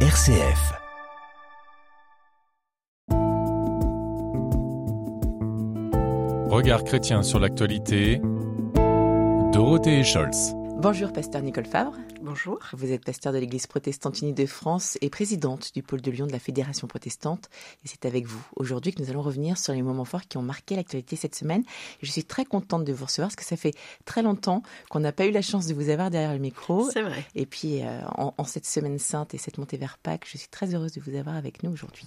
RCF. Regard chrétien sur l'actualité. Dorothée Scholz. Bonjour, pasteur Nicole Favre. Bonjour. Vous êtes pasteur de l'Église protestante unie de France et présidente du pôle de Lyon de la Fédération protestante. Et c'est avec vous aujourd'hui que nous allons revenir sur les moments forts qui ont marqué l'actualité cette semaine. Et je suis très contente de vous recevoir parce que ça fait très longtemps qu'on n'a pas eu la chance de vous avoir derrière le micro. C'est vrai. Et puis, euh, en, en, cette semaine sainte et cette montée vers Pâques, je suis très heureuse de vous avoir avec nous aujourd'hui.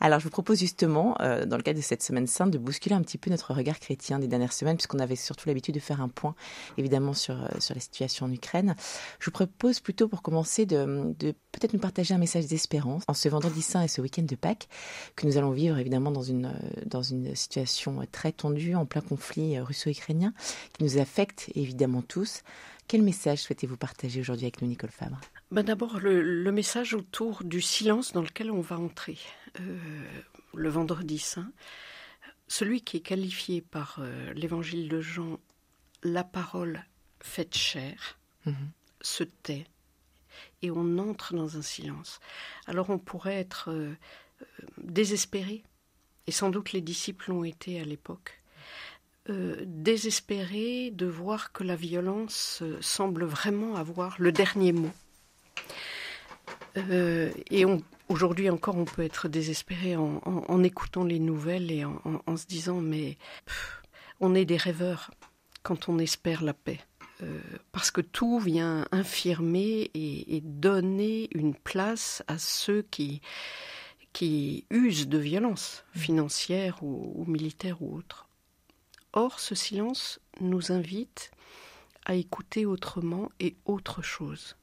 Alors, je vous propose justement, euh, dans le cadre de cette semaine sainte, de bousculer un petit peu notre regard chrétien des dernières semaines, puisqu'on avait surtout l'habitude de faire un point, évidemment, sur, euh, sur la situation en Ukraine. Je vous propose plutôt, pour commencer, de, peut-être nous partager un message d'espérance en ce vendredi saint et ce week-end de Pâques, que nous allons vivre, évidemment, dans une, dans une situation très tendue, en plein conflit russo-ukrainien, qui nous affecte évidemment tous. Quel message souhaitez-vous partager aujourd'hui avec nous, Nicole Fabre? Ben D'abord, le, le, message autour du silence dans lequel on va entrer. Euh, le vendredi saint, celui qui est qualifié par euh, l'évangile de Jean la parole faite chair -hmm. se tait et on entre dans un silence. Alors on pourrait être euh, désespéré, et sans doute les disciples l'ont été à l'époque, euh, désespéré de voir que la violence euh, semble vraiment avoir le dernier mot. Euh, et aujourd'hui encore, on peut être désespéré en, en, en écoutant les nouvelles et en, en se disant mais pff, on est des rêveurs quand on espère la paix. Euh, parce que tout vient infirmer et, et, donner une place à ceux qui, qui usent de violence financière ou, ou militaire ou autre. Or, ce silence nous invite à écouter autrement et autre chose.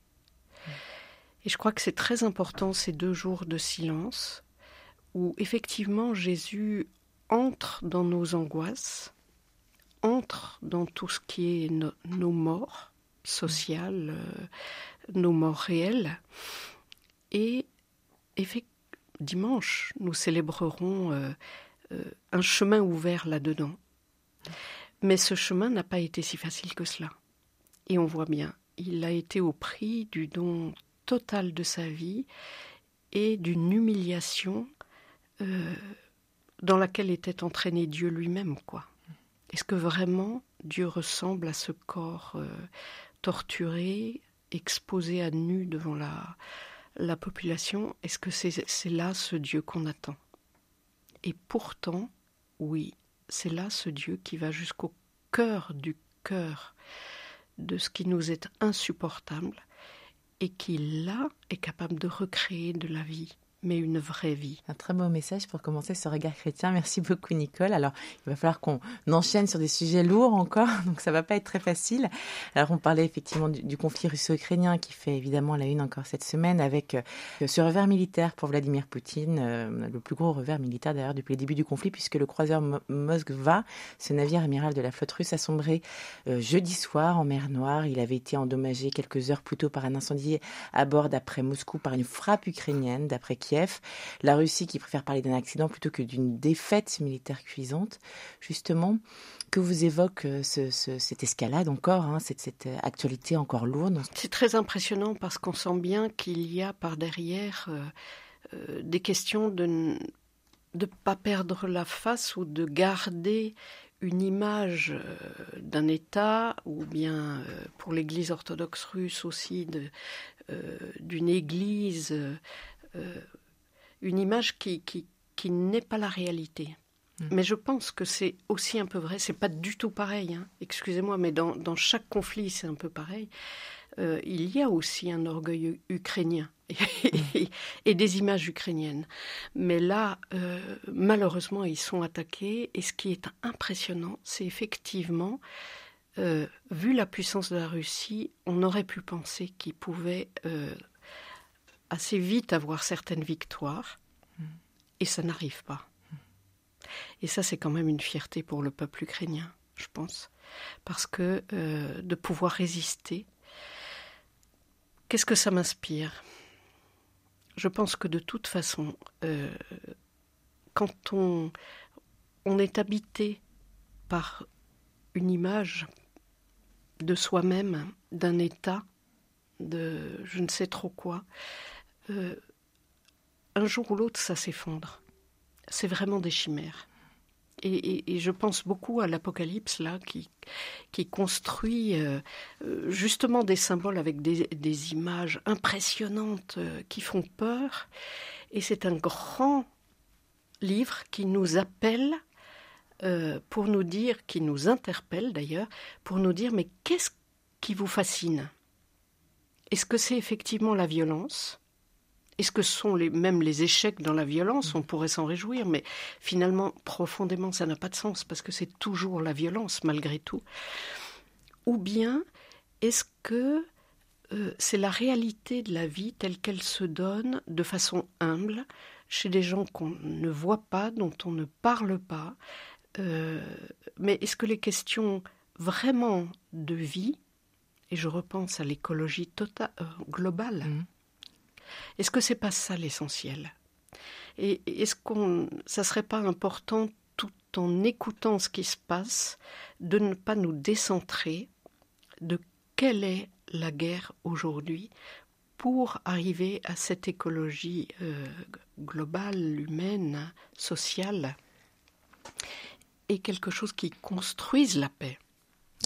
Et je crois que c'est très important ces deux jours de silence où effectivement Jésus entre dans nos angoisses, entre dans tout ce qui est no, nos morts sociales, euh, nos morts réelles. Et dimanche, nous célébrerons euh, euh, un chemin ouvert là-dedans. Mais ce chemin n'a pas été si facile que cela. Et on voit bien, il a été au prix du don total de sa vie et d'une humiliation dans laquelle était entraîné Dieu lui-même, quoi. Est-ce que vraiment Dieu ressemble à ce corps euh, torturé, exposé à nu devant la, la population? Est-ce que c'est là ce Dieu qu'on attend? Et pourtant, oui, c'est là ce Dieu qui va jusqu'au cœur du cœur de ce qui nous est insupportable et qui là est capable de recréer de la vie mais une vraie vie. Un très beau message pour commencer ce regard chrétien. Merci beaucoup Nicole. Alors il va falloir qu'on enchaîne sur des sujets lourds encore, donc ça va pas être très facile. Alors on parlait effectivement du, conflit russo-ukrainien qui fait évidemment la une encore cette semaine avec euh, ce revers militaire pour Vladimir Poutine, euh, le plus gros revers militaire d'ailleurs depuis le début du conflit puisque le croiseur Moskva, ce navire amiral de la flotte russe, a sombré euh, jeudi soir en mer Noire. Il avait été endommagé quelques heures plus tôt par un incendie à bord d'après Moscou par une frappe ukrainienne d'après La Russie qui préfère parler d'un accident plutôt que d'une défaite militaire cuisante, justement, que vous évoque ce, cette escalade encore, hein, cette, cette, actualité encore lourde? C'est très impressionnant parce qu'on sent bien qu'il y a par derrière euh, euh, des questions de ne pas perdre la face ou de garder une image euh, d'un État ou bien euh, pour l'Église orthodoxe russe aussi d'une euh, Église euh, une image qui, qui, qui n'est pas la réalité. Mmh. Mais je pense que c'est aussi un peu vrai, c'est pas du tout pareil, hein. excusez-moi, mais dans, dans, chaque conflit c'est un peu pareil. Euh, il y a aussi un orgueil ukrainien et, et des images ukrainiennes. Mais là, euh, malheureusement, ils sont attaqués et ce qui est impressionnant, c'est effectivement, euh, vu la puissance de la Russie, on aurait pu penser qu'ils pouvaient assez vite avoir certaines victoires, mm. et ça n'arrive pas. Mm. Et ça, c'est quand même une fierté pour le peuple ukrainien, je pense, parce que euh, de pouvoir résister, qu'est-ce que ça m'inspire? Je pense que de toute façon, euh, quand on, on est habité par une image de soi-même, d'un état, de je ne sais trop quoi, euh, un jour ou l'autre, ça s'effondre. C'est vraiment des chimères. Et, je pense beaucoup à l'Apocalypse, là, qui, construit euh, euh, justement des symboles avec des, images impressionnantes qui font peur. Et c'est un grand livre qui nous appelle pour nous dire, qui nous interpelle d'ailleurs, pour nous dire mais qu'est-ce qui vous fascine? Est-ce que c'est effectivement la violence? Est-ce que sont les, même les échecs dans la violence On pourrait s'en réjouir, mais finalement, profondément, ça n'a pas de sens parce que c'est toujours la violence malgré tout. Ou bien, est-ce que euh, c'est la réalité de la vie telle qu'elle se donne de façon humble chez des gens qu'on ne voit pas, dont on ne parle pas, euh, mais est-ce que les questions vraiment de vie, et je repense à l'écologie totale, euh, globale, mmh. Est-ce que c'est pas ça l'essentiel? Et est-ce qu'on, ça serait pas important tout en écoutant ce qui se passe, de ne pas nous décentrer de quelle est la guerre aujourd'hui pour arriver à cette écologie euh, globale, humaine, sociale? Et quelque chose qui construise la paix.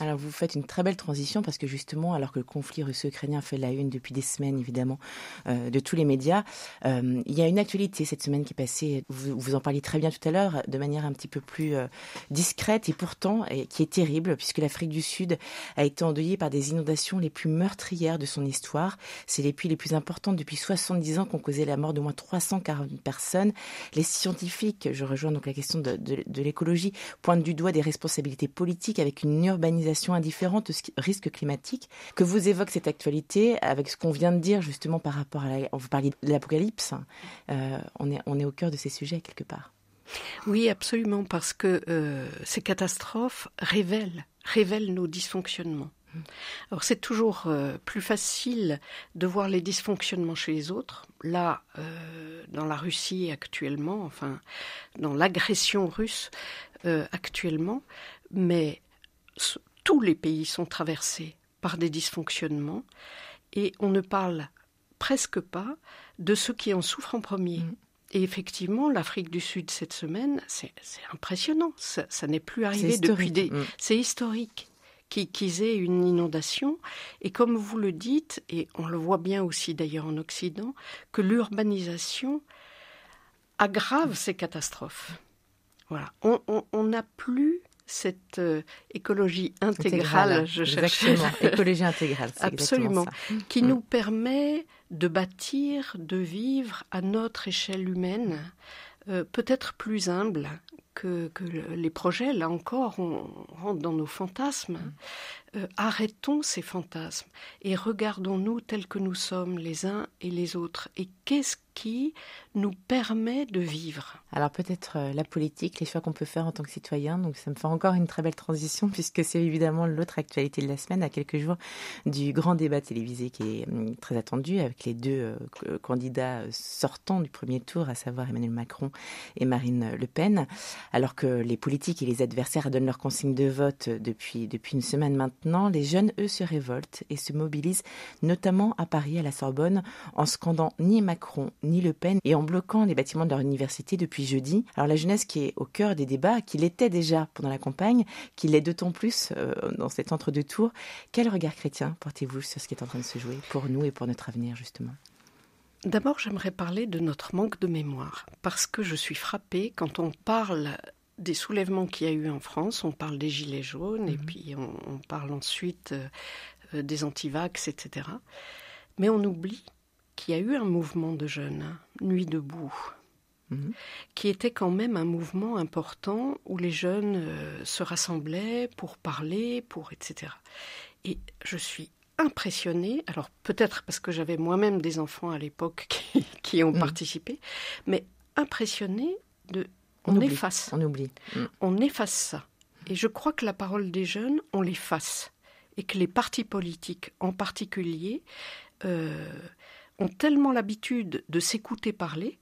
Alors vous faites une très belle transition parce que justement, alors que le conflit russo-ukrainien fait la une depuis des semaines évidemment euh, de tous les médias, euh, il y a une actualité cette semaine qui est passée. Vous, vous en parliez très bien tout à l'heure, de manière un petit peu plus euh, discrète et pourtant qui est terrible puisque l'Afrique du Sud a été endeuillée par des inondations les plus meurtrières de son histoire. C'est les pluies les plus importantes depuis 70 ans qui ont causé la mort de moins 340 personnes. Les scientifiques, je rejoins donc la question de l'écologie, pointent du doigt des responsabilités politiques avec une urbanisation indifférente au risque climatique, que vous évoque cette actualité avec ce qu'on vient de dire justement par rapport à la, vous parliez de l'apocalypse, euh, on, est, on est au cœur de ces sujets quelque part. Oui, absolument, parce que euh, ces catastrophes révèlent, révèlent nos dysfonctionnements. Alors c'est toujours euh, plus facile de voir les dysfonctionnements chez les autres. Là, dans la Russie actuellement, enfin dans l'agression russe actuellement, mais tous les pays sont traversés par des dysfonctionnements et on ne parle presque pas de ceux qui en souffrent en premier. Mm. Et effectivement, l'Afrique du Sud cette semaine, c'est impressionnant. Ça, n'est plus arrivé depuis des. Mm. C'est historique qu'ils aient une inondation. Et comme vous le dites, et on le voit bien aussi d'ailleurs en Occident, que l'urbanisation aggrave ces catastrophes. Voilà. On n'a plus cette euh, écologie intégrale, je cherche. écologie intégrale. Absolument. Qui mm. nous permet de bâtir, de vivre à notre échelle humaine, euh, peut-être plus humble que, que, les projets. Là encore, on rentre dans nos fantasmes. Euh, arrêtons ces fantasmes et regardons-nous tels que nous sommes les uns et les autres. Et qu'est-ce qui nous permet de vivre? Alors peut-être euh, la politique, les choix qu'on peut faire en tant que citoyen. Donc ça me fait encore une très belle transition puisque c'est évidemment l'autre actualité de la semaine à quelques jours du grand débat télévisé qui est hum, très attendu avec les deux euh, candidats sortants du premier tour, à savoir Emmanuel Macron et Marine Le Pen. Alors que les politiques et les adversaires donnent leur consigne de vote depuis, depuis une semaine maintenant maintenant, les jeunes, eux, se révoltent et se mobilisent, notamment à Paris, à la Sorbonne, en scandant ni Macron ni Le Pen et en bloquant les bâtiments de leur université depuis jeudi. Alors la jeunesse qui est au cœur des débats, qui l'était déjà pendant la campagne, qui l'est d'autant plus euh, dans cet entre-deux tours, quel regard chrétien portez-vous sur ce qui est en train de se jouer pour nous et pour notre avenir, justement? D'abord, j'aimerais parler de notre manque de mémoire, parce que je suis frappée quand on parle des soulèvements qu'il y a eu en France. On parle des Gilets jaunes et mhm. puis on, parle ensuite euh, euh, des antivax, etc. Mais on oublie qu'il y a eu un mouvement de jeunes, hein, Nuit debout, mhm. qui était quand même un mouvement important où les jeunes euh, se rassemblaient pour parler, pour etc. Et je suis impressionnée, alors peut-être parce que j'avais moi-même des enfants à l'époque qui, qui ont mhm. participé, mais impressionnée de on, efface. On oublie. Mm. On efface ça. Et je crois que la parole des jeunes, on l'efface. Et que les partis politiques en particulier euh, ont tellement l'habitude de s'écouter parler,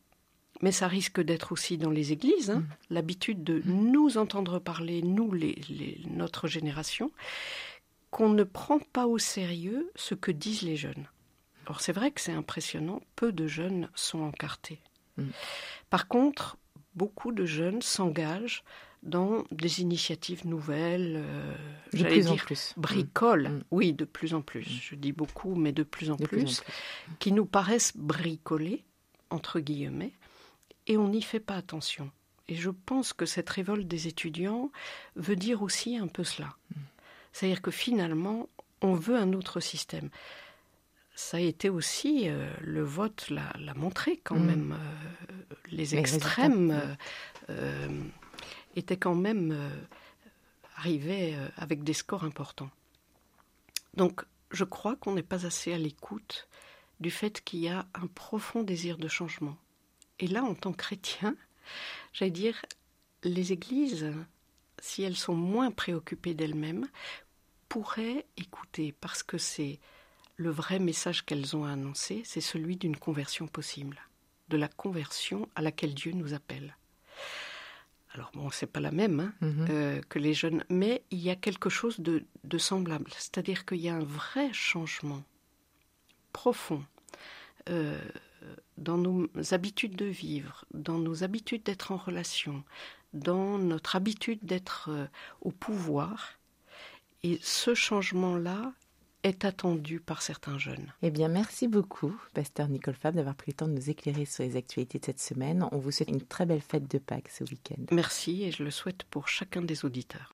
mais ça risque d'être aussi dans les églises, hein, mm. l'habitude de mm. nous entendre parler, nous, les, notre génération, qu'on ne prend pas au sérieux ce que disent les jeunes. Alors c'est vrai que c'est impressionnant, peu de jeunes sont encartés. Par contre, beaucoup de jeunes s'engagent dans des initiatives nouvelles, euh, De en dire plus. bricoles, Mm. oui, de plus en plus. Je dis beaucoup, mais de plus en De plus, plus en plus. qui nous paraissent bricolées, entre guillemets, et on n'y fait pas attention. Et je pense que cette révolte des étudiants veut dire aussi un peu cela. C'est-à-dire que finalement, on veut un autre système. Ça a été aussi, euh, le vote l'a montré quand Mm. même, euh, les extrêmes euh, euh, étaient quand même euh, arrivés euh, avec des scores importants. Donc je crois qu'on n'est pas assez à l'écoute du fait qu'il y a un profond désir de changement. Et là, en tant que chrétien, j'allais dire, les églises, si elles sont moins préoccupées d'elles-mêmes, pourraient écouter, parce que c'est le vrai message qu'elles ont à annoncer, c'est celui d'une conversion possible, de la conversion à laquelle Dieu nous appelle. Alors bon, c'est pas la même hein, Mhm. euh, que les jeunes, mais il y a quelque chose de, de semblable, c'est-à-dire qu'il y a un vrai changement profond euh, dans nos habitudes de vivre, dans nos habitudes d'être en relation, dans notre habitude d'être euh, au pouvoir. Et ce changement-là est attendu par certains jeunes. Eh bien, merci beaucoup, Pasteur Nicole Fab, d'avoir pris le temps de nous éclairer sur les actualités de cette semaine. On vous souhaite une très belle fête de Pâques ce week-end. Merci et je le souhaite pour chacun des auditeurs.